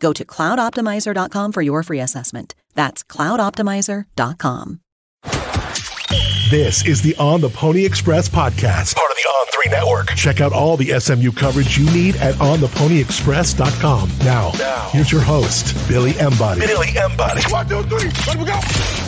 Go to cloudoptimizer.com for your free assessment. That's cloudoptimizer.com. This is the On the Pony Express podcast, part of the On3 network. Check out all the SMU coverage you need at ontheponyexpress.com. Now, now here's your host, Billy Embody. Billy Embody. One, two, three, let we go.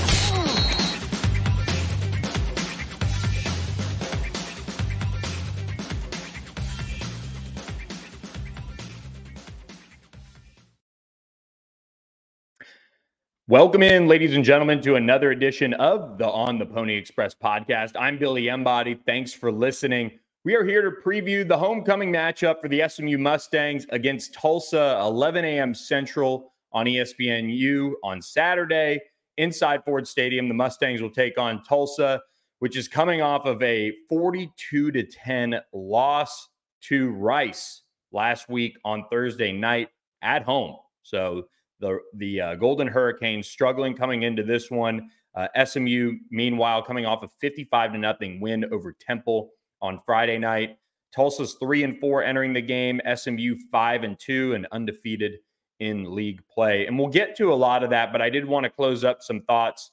Welcome in, ladies and gentlemen, to another edition of the On the Pony Express podcast. I'm Billy Embody. Thanks for listening. We are here to preview the homecoming matchup for the SMU Mustangs against Tulsa, 11 a.m. Central on ESPNU on Saturday inside Ford Stadium. The Mustangs will take on Tulsa, which is coming off of a 42 to 10 loss to Rice last week on Thursday night at home. So the the uh, Golden Hurricanes struggling coming into this one. Uh, SMU, meanwhile, coming off a 55 to nothing win over Temple on Friday night. Tulsa's three and four entering the game. SMU five and two and undefeated in league play. And we'll get to a lot of that, but I did want to close up some thoughts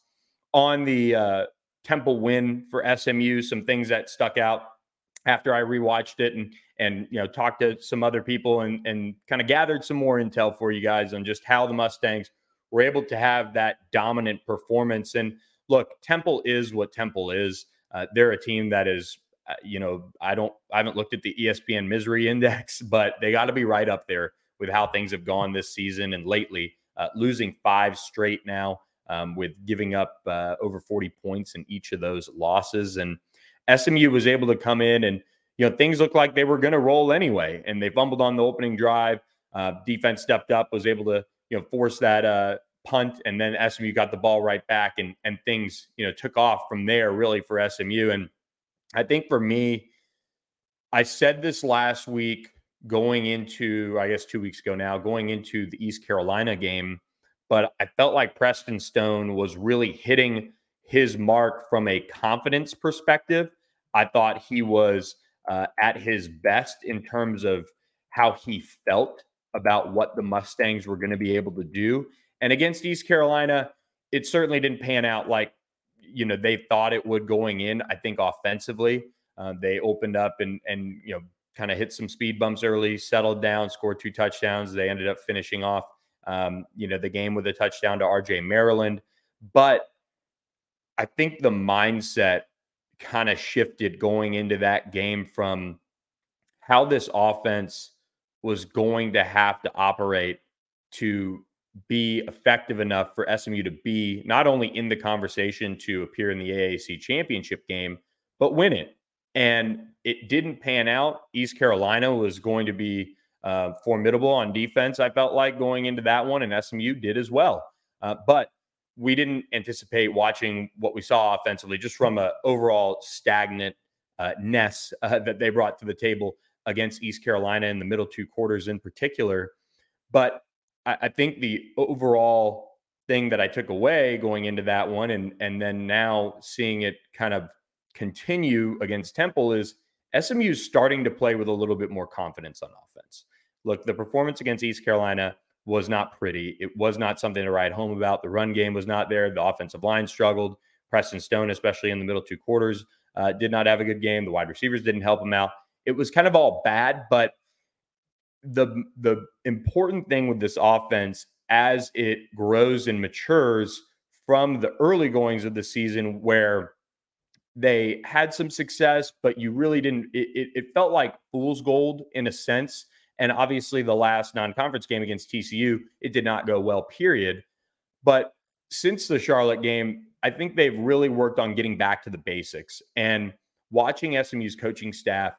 on the uh, Temple win for SMU. Some things that stuck out after I rewatched it and and you know talked to some other people and and kind of gathered some more intel for you guys on just how the Mustangs were able to have that dominant performance. And look, Temple is what Temple is. Uh, they're a team that is, uh, you know, I don't, I haven't looked at the ESPN misery index, but they got to be right up there with how things have gone this season and lately, uh, losing five straight now, um, with giving up uh, over 40 points in each of those losses. And SMU was able to come in and you know things looked like they were going to roll anyway, and they fumbled on the opening drive. Uh, defense stepped up, was able to you know force that uh, punt, and then SMU got the ball right back, and and things you know took off from there really for SMU. And I think for me, I said this last week going into I guess two weeks ago now, going into the East Carolina game, but I felt like Preston Stone was really hitting his mark from a confidence perspective. I thought he was uh, at his best in terms of how he felt about what the Mustangs were going to be able to do. And against East Carolina, it certainly didn't pan out like you know they thought it would going in. I think offensively, uh, they opened up and and you know kind of hit some speed bumps early, settled down, scored two touchdowns. They ended up finishing off um, you know the game with a touchdown to R.J. Maryland, but I think the mindset kind of shifted going into that game from how this offense was going to have to operate to be effective enough for SMU to be not only in the conversation to appear in the AAC championship game, but win it. And it didn't pan out. East Carolina was going to be uh, formidable on defense, I felt like going into that one, and SMU did as well. Uh, but we didn't anticipate watching what we saw offensively, just from a overall stagnant uh, ness uh, that they brought to the table against East Carolina in the middle two quarters, in particular. But I, I think the overall thing that I took away going into that one, and and then now seeing it kind of continue against Temple, is SMU starting to play with a little bit more confidence on offense. Look, the performance against East Carolina was not pretty. It was not something to write home about. The run game was not there. The offensive line struggled. Preston Stone, especially in the middle two quarters, uh, did not have a good game. The wide receivers didn't help him out. It was kind of all bad, but the the important thing with this offense as it grows and matures from the early goings of the season where they had some success, but you really didn't. It, it, it felt like fool's gold in a sense. And obviously, the last non conference game against TCU, it did not go well, period. But since the Charlotte game, I think they've really worked on getting back to the basics and watching SMU's coaching staff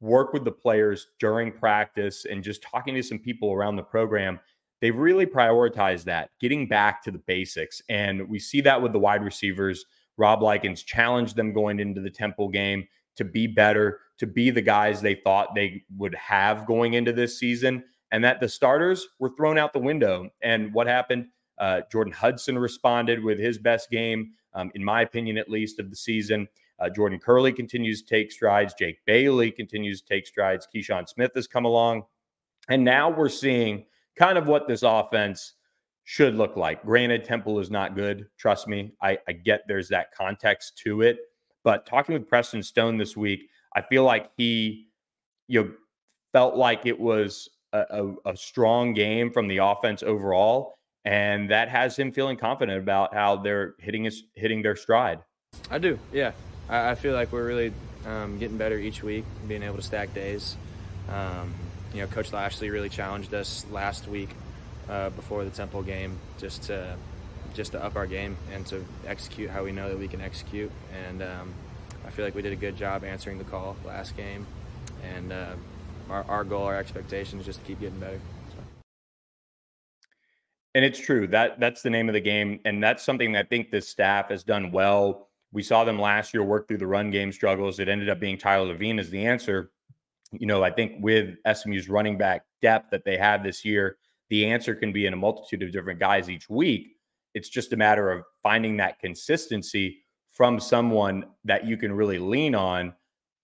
work with the players during practice and just talking to some people around the program. They've really prioritized that, getting back to the basics. And we see that with the wide receivers. Rob Likens challenged them going into the Temple game to be better, to be the guys they thought they would have going into this season, and that the starters were thrown out the window. And what happened? Uh, Jordan Hudson responded with his best game, um, in my opinion, at least, of the season. Uh, Jordan Kerley continues to take strides. Jake Bailey continues to take strides. Keyshawn Smith has come along. And now we're seeing kind of what this offense should look like. Granted, Temple is not good. Trust me. I, I get there's that context to it. But talking with Preston Stone this week, I feel like he, you know, felt like it was a, a, a strong game from the offense overall, and that has him feeling confident about how they're hitting his hitting their stride. I do, yeah. I, I feel like we're really um, getting better each week, being able to stack days. Um, you know, Coach Lashlee really challenged us last week uh, before the Temple game, just to just to up our game and to execute how we know that we can execute. And um, I feel like we did a good job answering the call last game. And uh, our, our goal, our expectation is just to keep getting better. And it's true that that's the name of the game, and that's something that I think this staff has done well. We saw them last year work through the run game struggles. It ended up being Tyler Lavine as the answer. You know, I think with SMU's running back depth that they have this year, the answer can be in a multitude of different guys each week. It's just a matter of finding that consistency from someone that you can really lean on.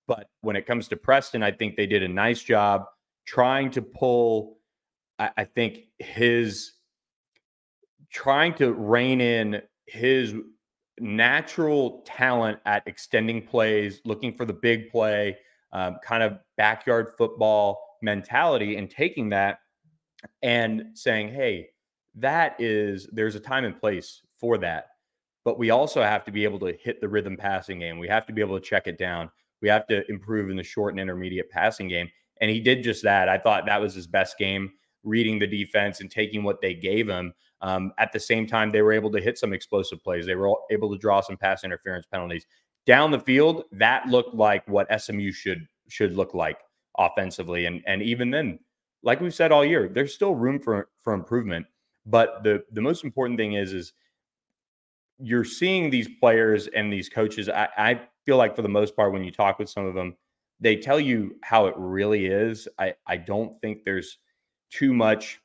But when it comes to Preston, I think they did a nice job trying to pull, I, I think, his trying to rein in his natural talent at extending plays, looking for the big play, um, kind of backyard football mentality, and taking that and saying, hey, that is, there's a time and place for that. But we also have to be able to hit the rhythm passing game. We have to be able to check it down. We have to improve in the short and intermediate passing game. And he did just that. I thought that was his best game, reading the defense and taking what they gave him. Um, at the same time, they were able to hit some explosive plays. They were able to draw some pass interference penalties down the field. That looked like what SMU should should look like offensively. And and even then, like we've said all year, there's still room for for improvement. But the the most important thing is is you're seeing these players and these coaches. I, I feel like for the most part, when you talk with some of them, they tell you how it really is. I I don't think there's too much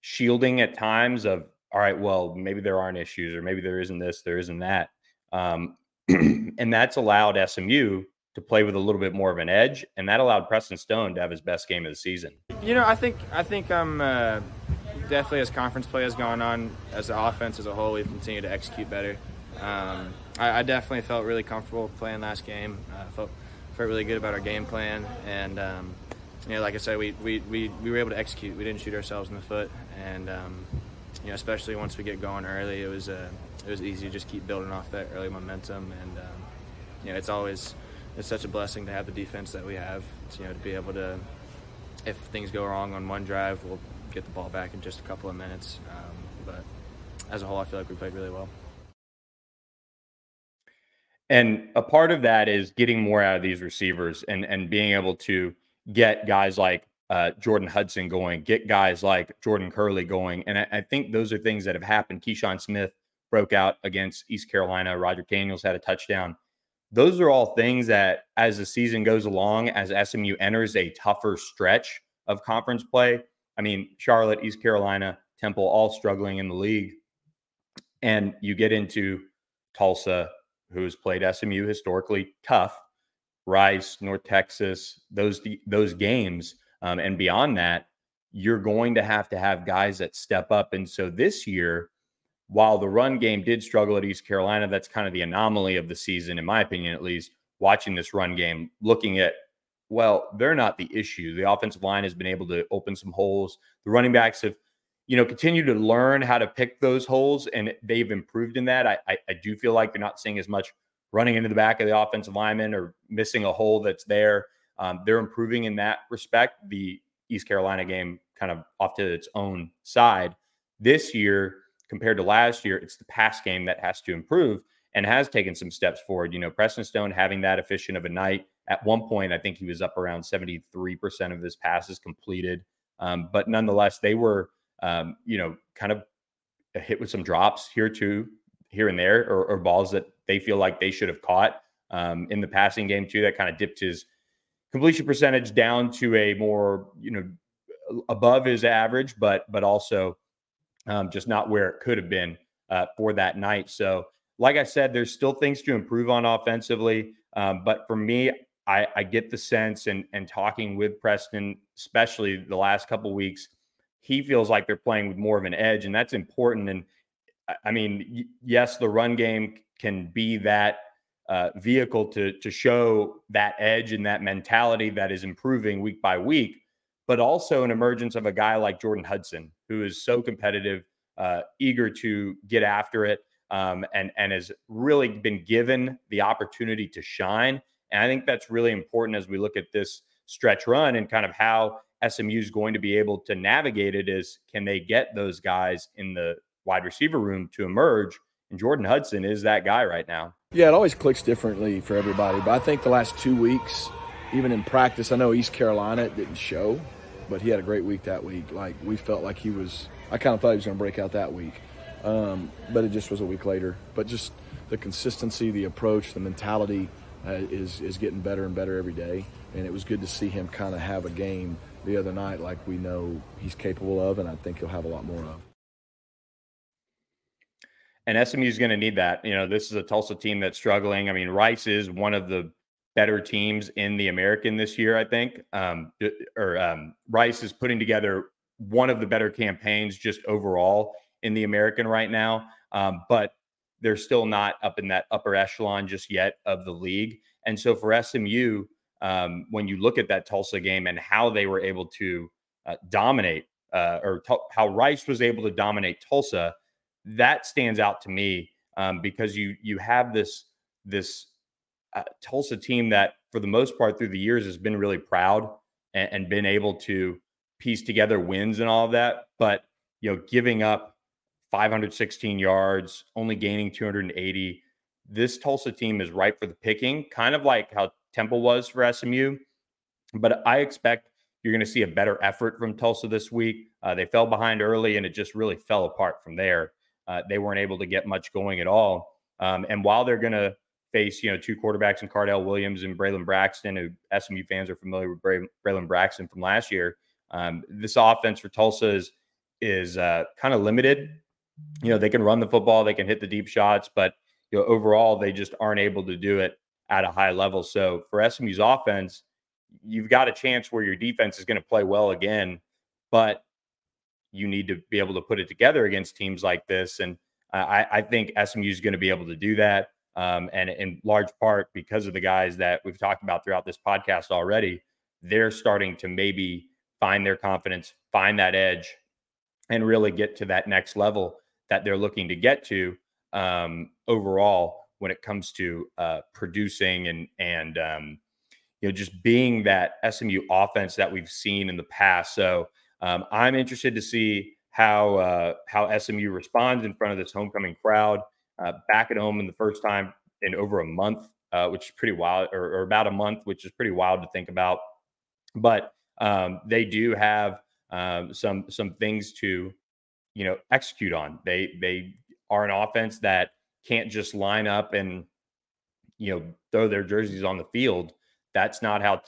shielding at times of all right, well, maybe there aren't issues, or maybe there isn't this, there isn't that. Um, and that's allowed SMU to play with a little bit more of an edge, and that allowed Preston Stone to have his best game of the season. You know, I think I think I'm uh, definitely as conference play has gone on, as the offense as a whole, we've continued to execute better. Um, I, I, definitely felt really comfortable playing last game. I uh, felt felt really good about our game plan, and um, you know, like I said, we, we, we, we were able to execute. We didn't shoot ourselves in the foot, and um, you know, especially once we get going early, it was uh, it was easy to just keep building off that early momentum, and um, you know, it's always it's such a blessing to have the defense that we have. You know, to be able to, if things go wrong on one drive, we'll get the ball back in just a couple of minutes. Um, but as a whole, I feel like we played really well. And a part of that is getting more out of these receivers and and being able to get guys like uh, Jordan Hudson going, get guys like Jordan Kerley going. And I, I, think those are things that have happened. Keyshawn Smith broke out against East Carolina. Roger Daniels had a touchdown those are all things that as the season goes along, as SMU enters a tougher stretch of conference play, I mean, Charlotte, East Carolina, Temple, all struggling in the league. And you get into Tulsa, who has played SMU historically tough, Rice, North Texas, those those games, um, and beyond that, you're going to have to have guys that step up. And so this year, while the run game did struggle at East Carolina, that's kind of the anomaly of the season, in my opinion, at least. Watching this run game, looking at, well, they're not the issue. The offensive line has been able to open some holes. The running backs have, you know, continued to learn how to pick those holes, and they've improved in that. I, I, I do feel like they're not seeing as much running into the back of the offensive lineman or missing a hole that's there. Um, they're improving in that respect. The East Carolina game kind of off to its own side. This year, compared to last year, it's the pass game that has to improve and has taken some steps forward. You know, Preston Stone having that efficient of a night. At one point, I think he was up around 73% of his passes completed. Um, but nonetheless, they were, um, you know, kind of hit with some drops here too, here and there, or, or balls that they feel like they should have caught um, in the passing game too. That kind of dipped his completion percentage down to a more, you know, above his average, but but also um, just not where it could have been uh, for that night. So, like I said, there's still things to improve on offensively. Um, but for me, I, I, get the sense and and talking with Preston, especially the last couple weeks, he feels like they're playing with more of an edge, and that's important. And I mean, yes, the run game can be that uh, vehicle to to show that edge and that mentality that is improving week by week, but also an emergence of a guy like Jordan Hudson, who is so competitive, uh, eager to get after it, um, and and has really been given the opportunity to shine. And I think that's really important as we look at this stretch run and kind of how SMU is going to be able to navigate it. Is can they get those guys in the wide receiver room to emerge? And Jordan Hudson is that guy right now. Yeah, it always clicks differently for everybody. But I think the last two weeks, even in practice, I know East Carolina didn't show, but he had a great week that week. Like we felt like he was. I kind of thought he was going to break out that week, um, but it just was a week later. But just the consistency, the approach, the mentality uh, is is getting better and better every day. And it was good to see him kind of have a game the other night like we know he's capable of, and I think he'll have a lot more of. And SMU is going to need that. You know, this is a Tulsa team that's struggling. I mean, Rice is one of the better teams in the American this year, I think. Um, or um, Rice is putting together one of the better campaigns just overall in the American right now. Um, but they're still not up in that upper echelon just yet of the league. And so for SMU, um, when you look at that Tulsa game and how they were able to uh, dominate, uh, or t- how Rice was able to dominate Tulsa, that stands out to me um, because you you have this this uh, Tulsa team that, for the most part, through the years, has been really proud and, and been able to piece together wins and all of that. But you know, giving up 516 yards, only gaining 280. This Tulsa team is ripe for the picking, kind of like how Temple was for SMU. But I expect you're going to see a better effort from Tulsa this week. Uh, they fell behind early and it just really fell apart from there. Uh, they weren't able to get much going at all. Um, and while they're going to face, you know, two quarterbacks in Cardell Williams and Braylon Braxton, who SMU fans are familiar with Bray- Braylon Braxton from last year, um, this offense for Tulsa is is uh, kind of limited. You know, they can run the football, they can hit the deep shots, but you know, overall, they just aren't able to do it at a high level. So for SMU's offense, you've got a chance where your defense is going to play well again, but you need to be able to put it together against teams like this. And I, I think SMU is going to be able to do that. Um, and in large part because of the guys that we've talked about throughout this podcast already, they're starting to maybe find their confidence, find that edge, and really get to that next level that they're looking to get to um, overall when it comes to uh, producing and and um, you know just being that SMU offense that we've seen in the past. So um, I'm interested to see how uh, how SMU responds in front of this homecoming crowd uh, back at home in the first time in over a month, uh, which is pretty wild, or, or, about a month, which is pretty wild to think about. But um, they do have um, some some things to you know execute on. They they are an offense that can't just line up and you know throw their jerseys on the field. That's not how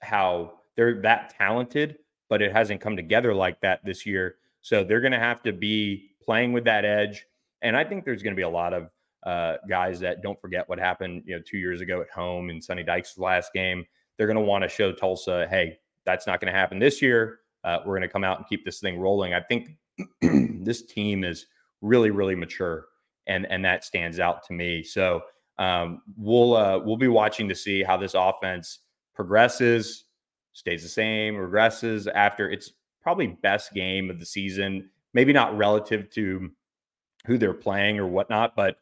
how they're that talented, but it hasn't come together like that this year. So they're going to have to be playing with that edge, and I think there's going to be a lot of uh, guys that don't forget what happened, you know, two years ago at home in Sonny Dykes' last game. They're going to want to show Tulsa, hey, that's not going to happen this year. Uh, we're going to come out and keep this thing rolling. I think this team is really, really mature and and that stands out to me. So um, we'll uh, we'll be watching to see how this offense progresses, stays the same, regresses after its probably best game of the season. maybe not relative to who they're playing or whatnot, but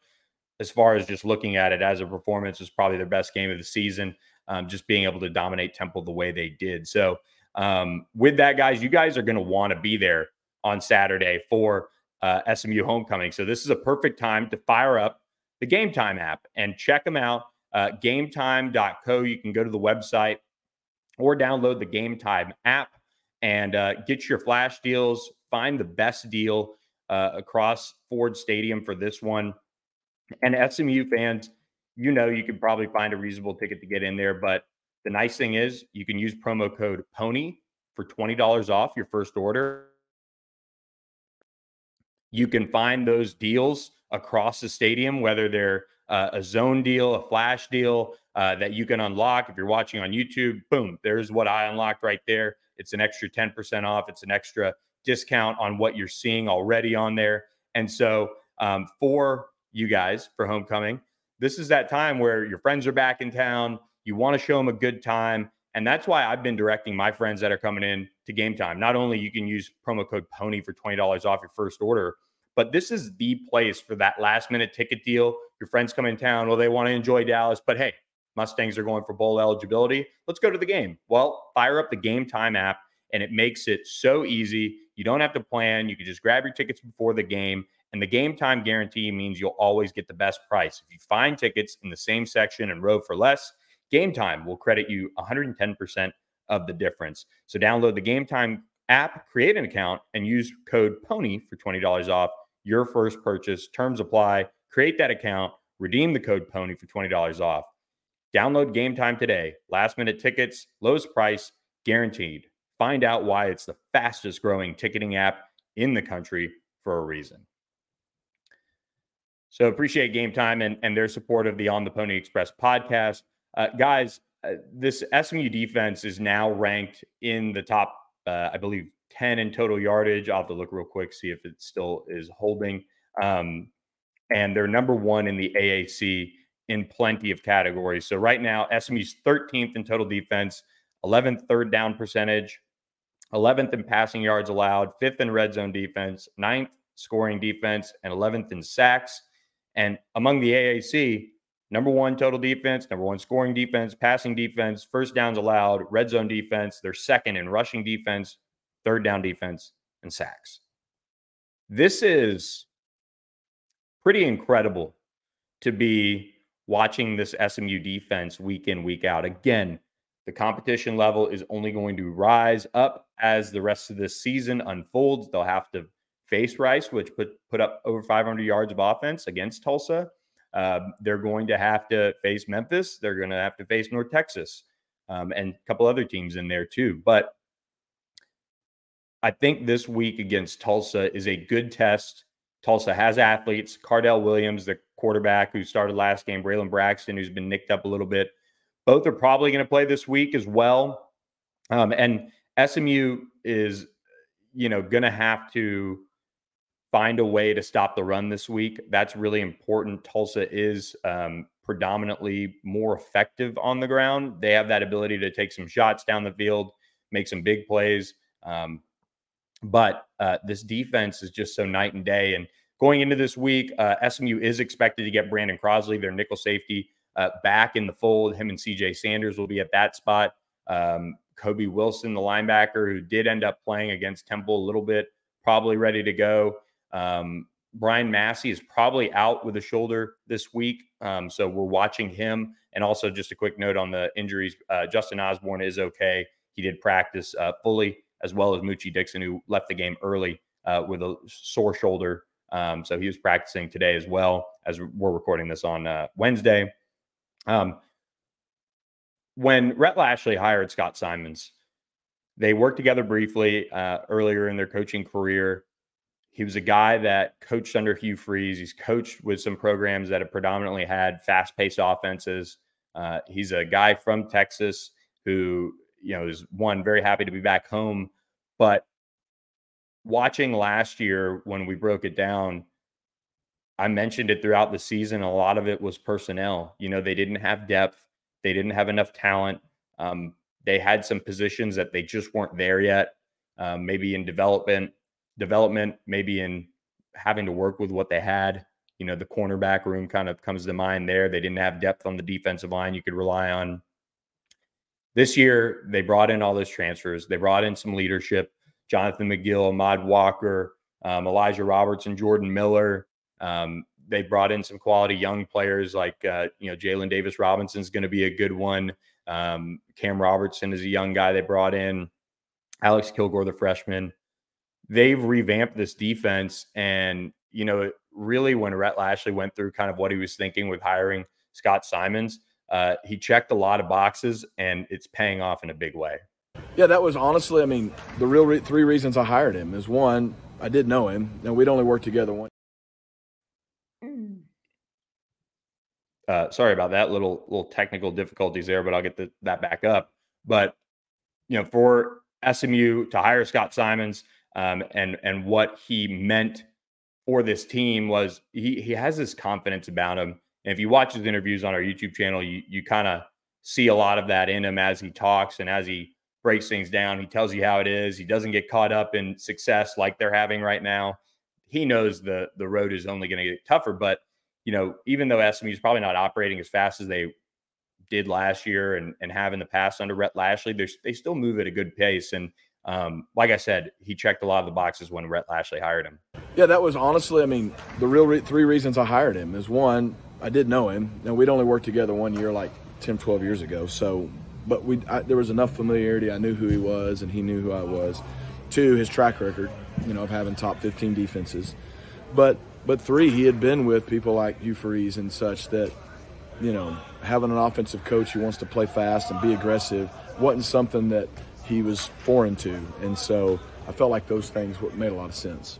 as far as just looking at it as a performance, is probably their best game of the season. Um, just being able to dominate Temple the way they did. So, um, with that, guys, you guys are going to want to be there on Saturday for uh, SMU homecoming. So, this is a perfect time to fire up the Gametime app and check them out. Uh, gametime.co. You can go to the website or download the Gametime app and uh, get your flash deals. Find the best deal uh, across Ford Stadium for this one. And SMU fans, you know, you can probably find a reasonable ticket to get in there. But the nice thing is, you can use promo code PONY for $20 off your first order. You can find those deals across the stadium, whether they're uh, a zone deal, a flash deal uh, that you can unlock. If you're watching on YouTube, boom, there's what I unlocked right there. It's an extra 10% off. It's an extra discount on what you're seeing already on there. And so um, for you guys for homecoming, this is that time where your friends are back in town. You want to show them a good time. And that's why I've been directing my friends that are coming in to Gametime. Not only you can use promo code PONY for $20 off your first order, but this is the place for that last minute ticket deal. Your friends come in town, well, they want to enjoy Dallas, but hey, Mustangs are going for bowl eligibility. Let's go to the game. Well, fire up the Gametime app, and it makes it so easy. You don't have to plan. You can just grab your tickets before the game. And the Gametime guarantee means you'll always get the best price. If you find tickets in the same section and row for less, Gametime will credit you 110% of the difference. So download the Gametime app, create an account, and use code PONY for $20 off your first purchase. Terms apply. Create that account, redeem the code PONY for $20 off. Download Gametime today. Last minute tickets, lowest price, guaranteed. Find out why it's the fastest growing ticketing app in the country for a reason. So appreciate Gametime and, and their support of the On the Pony Express podcast. Uh, guys, uh, this SMU defense is now ranked in the top, uh, I believe, 10 in total yardage. I'll have to look real quick, see if it still is holding. Um, and they're number one in the AAC in plenty of categories. So right now, SMU's 13th in total defense, 11th third down percentage, 11th in passing yards allowed, fifth in red zone defense, ninth scoring defense, and 11th in sacks. And among the AAC, number one total defense, number one scoring defense, passing defense, first downs allowed, red zone defense. They're second in rushing defense, third down defense, and sacks. This is pretty incredible to be watching this SMU defense week in, week out. Again, the competition level is only going to rise up as the rest of this season unfolds. They'll have to face Rice, which put put up over 500 yards of offense against Tulsa. Uh, they're going to have to face Memphis. They're going to have to face North Texas um, and a couple other teams in there too. But I think this week against Tulsa is a good test. Tulsa has athletes. Cardell Williams, the quarterback who started last game, Braylon Braxton, who's been nicked up a little bit. Both are probably going to play this week as well. Um, and SMU is, you know, going to have to find a way to stop the run this week. That's really important. Tulsa is um, predominantly more effective on the ground. They have that ability to take some shots down the field, make some big plays. Um, but uh, this defense is just so night and day. And going into this week, uh, SMU is expected to get Brandon Crosley, their nickel safety, uh, back in the fold. Him and CJ Sanders will be at that spot. Um, Kobe Wilson, the linebacker, who did end up playing against Temple a little bit, probably ready to go. Um, Brian Massey is probably out with a shoulder this week. Um, so we're watching him. And also, just a quick note on the injuries uh, Justin Osborne is okay. He did practice uh, fully, as well as Moochie Dixon, who left the game early uh, with a sore shoulder. Um, so he was practicing today as well, as we're recording this on uh, Wednesday. Um, when Rhett Lashlee hired Scott Symons, they worked together briefly uh, earlier in their coaching career. He was a guy that coached under Hugh Freeze. He's coached with some programs that have predominantly had fast paced offenses. Uh, he's a guy from Texas who, you know, is one very happy to be back home. But watching last year when we broke it down, I mentioned it throughout the season. A lot of it was personnel. You know, they didn't have depth, they didn't have enough talent. Um, they had some positions that they just weren't there yet, um, maybe in development development, maybe in having to work with what they had. You know, the cornerback room kind of comes to mind there. They didn't have depth on the defensive line you could rely on. This year, they brought in all those transfers. They brought in some leadership. Jonathan McGill, Ahmad Walker, um, Elijah Robertson, Jordan Miller. Um, they brought in some quality young players like uh, you know Jalen Davis Robinson is going to be a good one. Um, Cam Robertson is a young guy they brought in. Alex Kilgore, the freshman. They've revamped this defense, and you know, really, when Rhett Lashlee went through kind of what he was thinking with hiring Scott Symons, uh, he checked a lot of boxes, and it's paying off in a big way. Yeah, that was honestly, I mean, the real re- three reasons I hired him is one, I did know him, and we'd only worked together one. Uh, sorry about that little little technical difficulties there, but I'll get the, that back up. But you know, for SMU to hire Scott Symons um, and and what he meant for this team was he he has this confidence about him. And if you watch his interviews on our YouTube channel, you you kind of see a lot of that in him as he talks and as he breaks things down. He tells you how it is. He doesn't get caught up in success like they're having right now. He knows the the road is only going to get tougher, but you know, even though SMU is probably not operating as fast as they did last year and, and have in the past under Rhett Lashlee, they still move at a good pace. And um, like I said, he checked a lot of the boxes when Rhett Lashlee hired him. Yeah, that was honestly, I mean, the real re- three reasons I hired him is one, I did know him. and we'd only worked together one year, like 10, 12 years ago. So, but we there was enough familiarity. I knew who he was, and he knew who I was. Two, his track record, you know, of having top 15 defenses. But but three, he had been with people like Hugh Freeze and such that, you know, having an offensive coach who wants to play fast and be aggressive wasn't something that he was foreign to. And so I felt like those things made a lot of sense.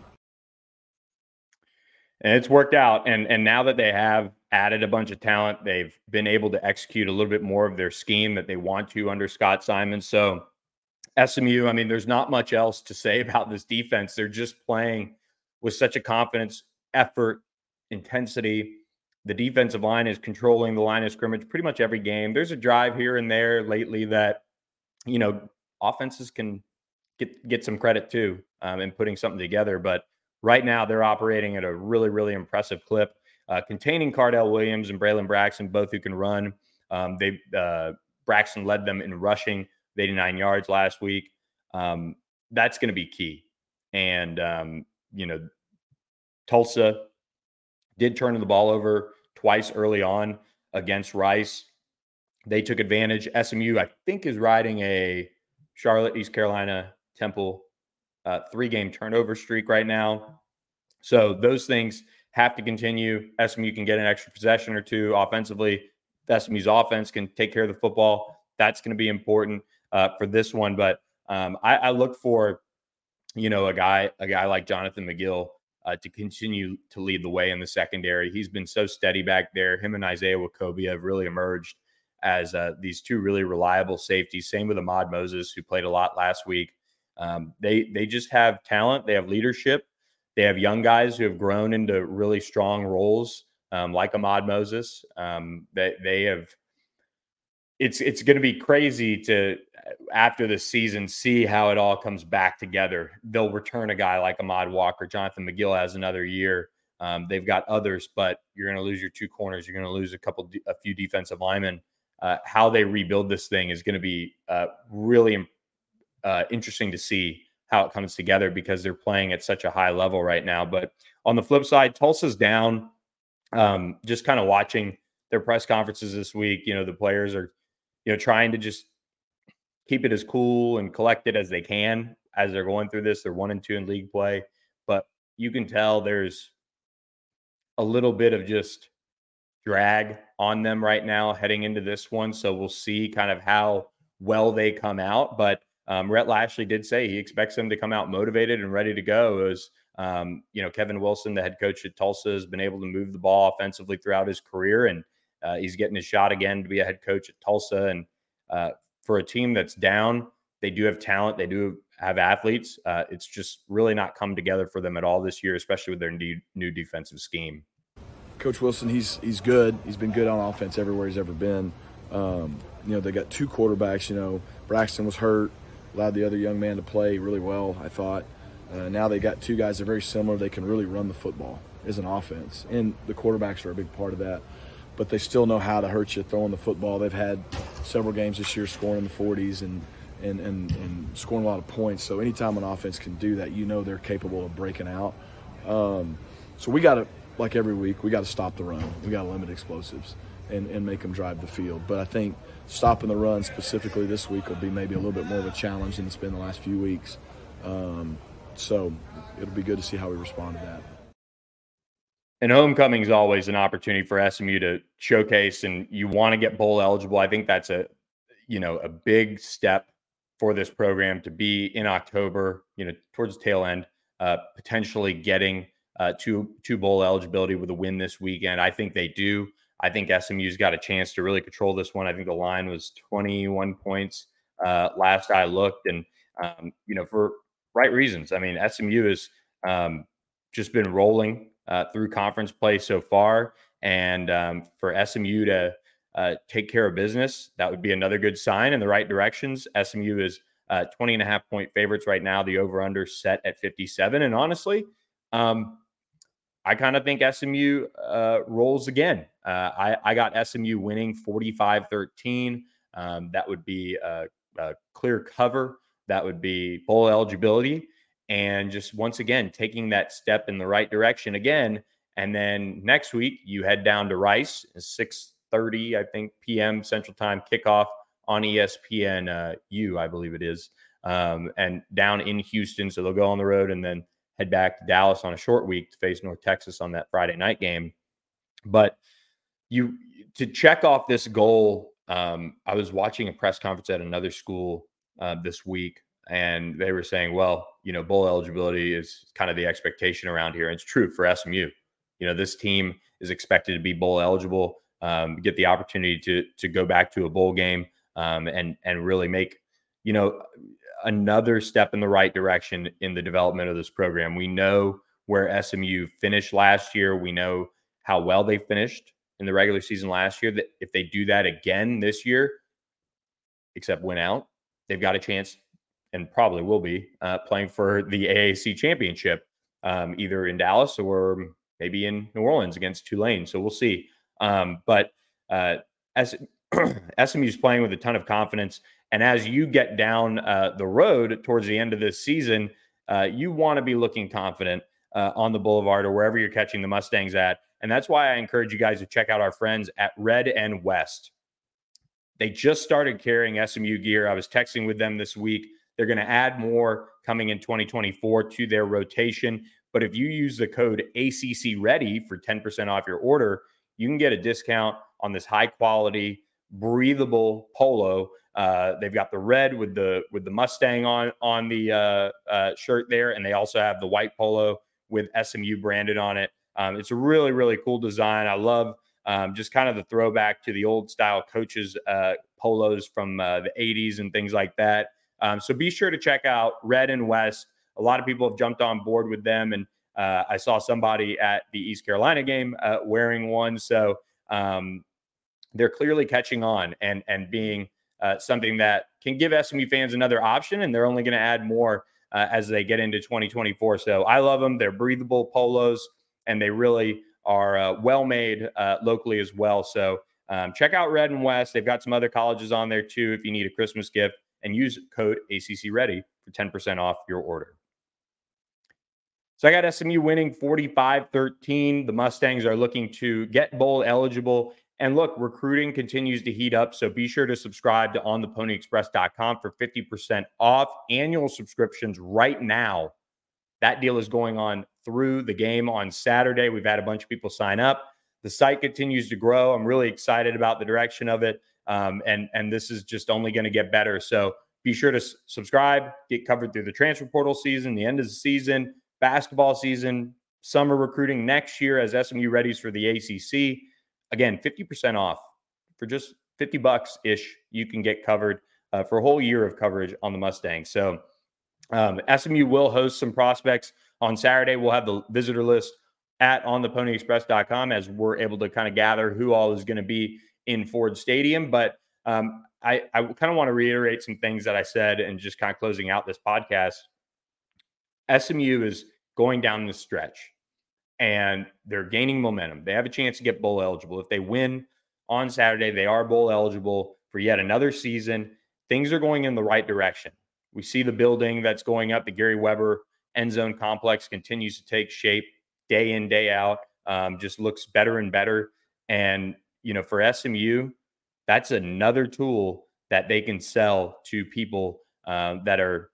And it's worked out. And and now that they have added a bunch of talent, they've been able to execute a little bit more of their scheme that they want to under Scott Simon. So SMU, I mean, there's not much else to say about this defense. They're just playing with such a confidence effort, intensity. The defensive line is controlling the line of scrimmage pretty much every game. There's a drive here and there lately that, you know, offenses can get get some credit too um, in putting something together. But right now, they're operating at a really, really impressive clip, uh, containing Cardell Williams and Braylon Braxton, both who can run. Um, they uh, Braxton led them in rushing, 89 yards last week. Um, that's going to be key. And um, you know, Tulsa did turn the ball over twice early on against Rice. They took advantage. SMU, I think, is riding a Charlotte, East Carolina, Temple uh, three game turnover streak right now. So those things have to continue. SMU can get an extra possession or two offensively. SMU's offense can take care of the football. That's going to be important uh, for this one. But um, I, I, look for, you know, a guy, a guy like Jonathan McGill uh, to continue to lead the way in the secondary. He's been so steady back there. Him and Isaiah Nwokobia have really emerged as uh, these two really reliable safeties. Same with Ahmad Moses, who played a lot last week. Um, they they just have talent. They have leadership. They have young guys who have grown into really strong roles, um, like Ahmad Moses. Um, they they have. It's it's going to be crazy to after the season, see how it all comes back together. They'll return a guy like Ahmad Walker. Jonathan McGill has another year. Um, they've got others, but you're going to lose your two corners. You're going to lose a couple, a few defensive linemen. Uh, how they rebuild this thing is going to be uh, really uh, interesting to see how it comes together because they're playing at such a high level right now. But on the flip side, Tulsa's down. Um, just kind of watching their press conferences this week, you know, the players are, you know, trying to just keep it as cool and collected as they can as they're going through this. They're one and two in league play, but you can tell there's a little bit of just drag on them right now heading into this one. So we'll see kind of how well they come out. But um, Rhett Lashlee did say he expects them to come out motivated and ready to go. As um, you know, Kevin Wilson, the head coach at Tulsa, has been able to move the ball offensively throughout his career, and uh, he's getting his shot again to be a head coach at Tulsa. And uh, for a team that's down, they do have talent. They do have athletes. Uh, it's just really not come together for them at all this year, especially with their new, new defensive scheme. Coach Wilson, he's he's good. He's been good on offense everywhere he's ever been. Um, you know, they got two quarterbacks. You know, Braxton was hurt, allowed the other young man to play really well. I thought. Uh, now they got two guys that are very similar. They can really run the football as an offense, and the quarterbacks are a big part of that. But they still know how to hurt you throwing the football. They've had several games this year scoring in the 40s and and, and, and scoring a lot of points. So anytime an offense can do that, you know they're capable of breaking out. Um, so we got to, like every week, we got to stop the run. We got to limit explosives and, and make them drive the field. But I think stopping the run specifically this week will be maybe a little bit more of a challenge than it's been the last few weeks. Um, so it'll be good to see how we respond to that. And homecoming is always an opportunity for SMU to showcase, and you want to get bowl eligible. I think that's a, you know, a big step for this program to be in October. You know, towards the tail end, uh, potentially getting uh, to to bowl eligibility with a win this weekend. I think they do. I think SMU's got a chance to really control this one. I think the line was 21 points uh, last I looked, and um, you know for right reasons. I mean, SMU has um, just been rolling uh, through conference play so far, and um, for SMU to uh, take care of business, that would be another good sign in the right directions. SMU is uh, 20 and a half point favorites right now. The over under set at 57, and honestly. Um, I kind of think SMU uh, rolls again. Uh, I, I, got SMU winning 45 13. Um, that would be a, a, clear cover. That would be bowl eligibility. And just once again, taking that step in the right direction again. And then next week, you head down to Rice, 6.30, I think, p.m. Central Time kickoff on ESPN uh, U, I believe it is, um, and down in Houston. So they'll go on the road and then head back to Dallas on a short week to face North Texas on that Friday night game. But you to check off this goal, um, I was watching a press conference at another school uh, this week, and they were saying, well, you know, bowl eligibility is kind of the expectation around here. And it's true for SMU. You know, this team is expected to be bowl eligible, um, get the opportunity to to go back to a bowl game, um, and and really make, you know, another step in the right direction in the development of this program. We know where SMU finished last year. We know how well they finished in the regular season last year. That if they do that again this year, except win out, they've got a chance and probably will be uh, playing for the AAC championship, um, either in Dallas or maybe in New Orleans against Tulane. So we'll see. Um, but uh, as SMU's playing with a ton of confidence. And as you get down uh, the road towards the end of this season, uh, you want to be looking confident uh, on the boulevard or wherever you're catching the Mustangs at. And that's why I encourage you guys to check out our friends at Red and West. They just started carrying SMU gear. I was texting with them this week. They're going to add more coming in 2024 to their rotation. But if you use the code ACC Ready for 10% off your order, you can get a discount on this high quality breathable polo. Uh, they've got the red with the with the Mustang on on the uh, uh, shirt there, and they also have the white polo with SMU branded on it. Um, it's a really really cool design. I love um, just kind of the throwback to the old style coaches uh, polos from uh, the 80s and things like that. Um, so be sure to check out Red and West. A lot of people have jumped on board with them, and uh, I saw somebody at the East Carolina game wearing one. So um, they're clearly catching on and and being uh, something that can give SMU fans another option, and they're only going to add more uh, as they get into 2024. So I love them. They're breathable polos, and they really are uh, well made uh, locally as well. So um, check out Red and West. They've got some other colleges on there too if you need a Christmas gift, and use code ACC Ready for 10% off your order. So I got SMU winning 45 13. The Mustangs are looking to get bowl eligible and look, recruiting continues to heat up. So be sure to subscribe to ontheponyexpress.com for 50% off annual subscriptions right now. That deal is going on through the game on Saturday. We've had a bunch of people sign up. The site continues to grow. I'm really excited about the direction of it. Um, and, and this is just only going to get better. So be sure to s- subscribe, get covered through the transfer portal season, the end of the season, basketball season, summer recruiting next year as SMU readies for the ACC. Again, 50% off for just 50 bucks ish. You can get covered uh, for a whole year of coverage on the Mustang. So um, SMU will host some prospects on Saturday. We'll have the visitor list at ontheponyexpress.com as we're able to kind of gather who all is going to be in Ford Stadium. But um, I, I kind of want to reiterate some things that I said and just kind of closing out this podcast. SMU is going down the stretch and they're gaining momentum. They have a chance to get bowl eligible. If they win on Saturday, they are bowl eligible for yet another season. Things are going in the right direction. We see the building that's going up. The Garry Weber end zone complex continues to take shape day in, day out. Um, just looks better and better. And, you know, for SMU, that's another tool that they can sell to people uh, that are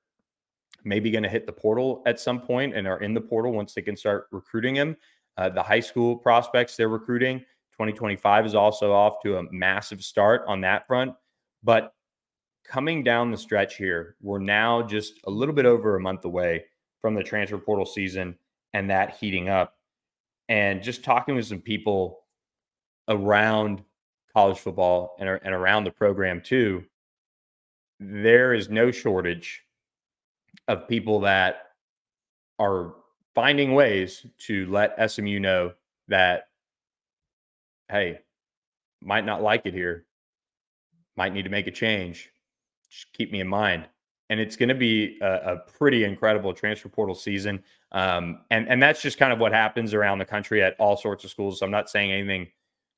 maybe going to hit the portal at some point and are in the portal once they can start recruiting him. Uh, the high school prospects they're recruiting, 2025 is also off to a massive start on that front. But coming down the stretch here, we're now just a little bit over a month away from the transfer portal season and that heating up. And just talking with some people around college football and, and around the program too, there is no shortage of people that are finding ways to let SMU know that, hey, might not like it here, might need to make a change. Just keep me in mind. And it's going to be a, a, pretty incredible transfer portal season. Um, and, and that's just kind of what happens around the country at all sorts of schools. So I'm not saying anything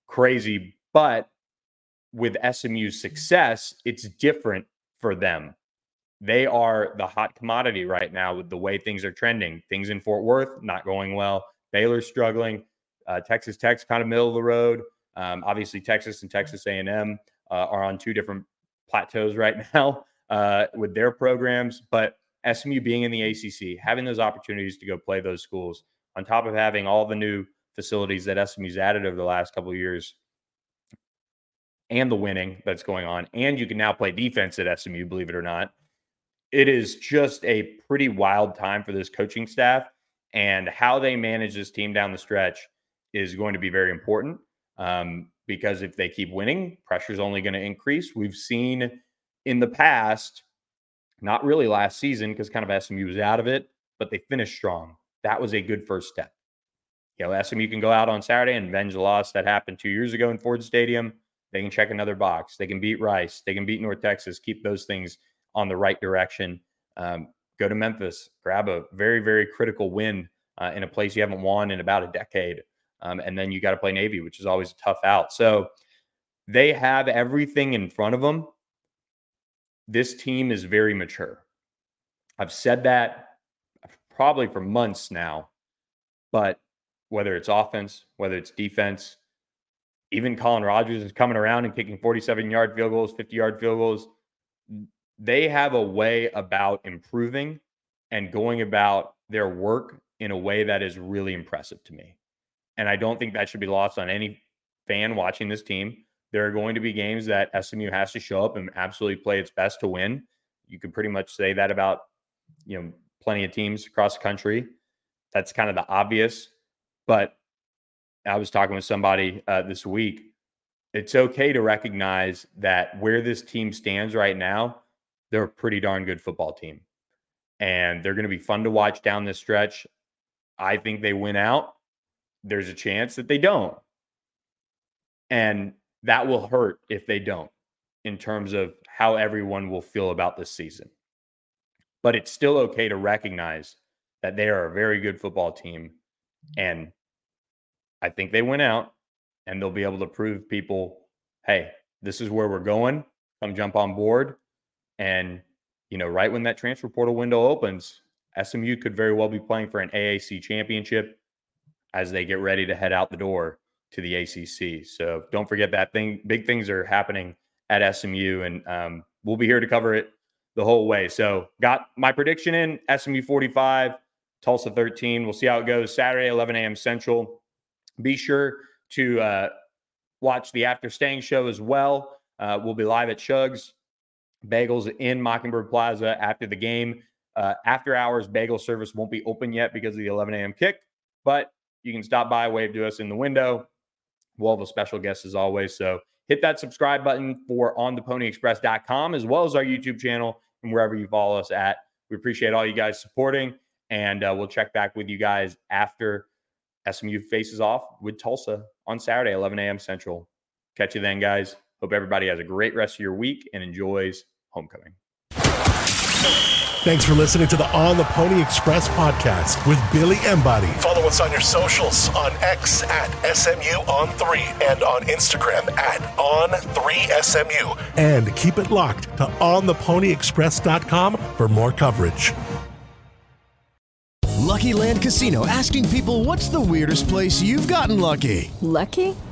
crazy, but with SMU's success, it's different for them they are the hot commodity right now with the way things are trending. Things in Fort Worth not going well. Baylor's struggling. Uh, Texas Tech's kind of middle of the road. Um, obviously, Texas and Texas A&M uh, are on two different plateaus right now uh, with their programs. But SMU being in the ACC, having those opportunities to go play those schools, on top of having all the new facilities that SMU's added over the last couple of years, and the winning that's going on, and you can now play defense at SMU, believe it or not it is just a pretty wild time for this coaching staff and how they manage this team down the stretch is going to be very important um, because if they keep winning pressure is only going to increase. We've seen in the past not really last season because kind of smu was out of it but they finished strong. That was a good first step. You know smu can go out on saturday and avenge the loss that happened two years ago in ford stadium. They can check another box. They can beat rice. They can beat north texas. Keep those things on the right direction. Um, go to Memphis, grab a very, very critical win uh, in a place you haven't won in about a decade. Um, and then you got to play Navy, which is always a tough out. So they have everything in front of them. This team is very mature. I've said that probably for months now, but whether it's offense, whether it's defense, even Collin Rogers is coming around and kicking 47 yard field goals, 50 yard field goals they have a way about improving and going about their work in a way that is really impressive to me. And I don't think that should be lost on any fan watching this team. There are going to be games that SMU has to show up and absolutely play its best to win. You can pretty much say that about, you know, plenty of teams across the country. That's kind of the obvious. But I was talking with somebody uh, this week. It's okay to recognize that where this team stands right now, they're a pretty darn good football team. And they're going to be fun to watch down this stretch. I think they win out. There's a chance that they don't. And that will hurt if they don't in terms of how everyone will feel about this season. But it's still okay to recognize that they are a very good football team. And I think they went out and they'll be able to prove people hey, this is where we're going. Come jump on board. And, you know, right when that transfer portal window opens, SMU could very well be playing for an AAC championship as they get ready to head out the door to the ACC. So don't forget that thing. Big things are happening at SMU, and um, we'll be here to cover it the whole way. So got my prediction in SMU 45, Tulsa 13. We'll see how it goes Saturday, 11 a.m. Central. Be sure to uh, watch the After Staying show as well. Uh, we'll be live at Shugs bagels in Mockingbird Plaza after the game. Uh, after hours bagel service won't be open yet because of the 11 a.m. kick, but you can stop by, wave to us in the window. We'll have a special guest as always. So hit that subscribe button for ontheponyexpress.com as well as our YouTube channel and wherever you follow us at. We appreciate all you guys supporting, and uh, we'll check back with you guys after SMU faces off with Tulsa on Saturday, 11 a.m. Central. Catch you then, guys. Hope everybody has a great rest of your week and enjoys homecoming. Thanks for listening to the On the Pony Express podcast with Billy Embody. Follow us on your socials on X at SMU on 3 and on Instagram at on3SMU. And keep it locked to ontheponyexpress.com for more coverage. Lucky Land Casino asking people what's the weirdest place you've gotten lucky? Lucky?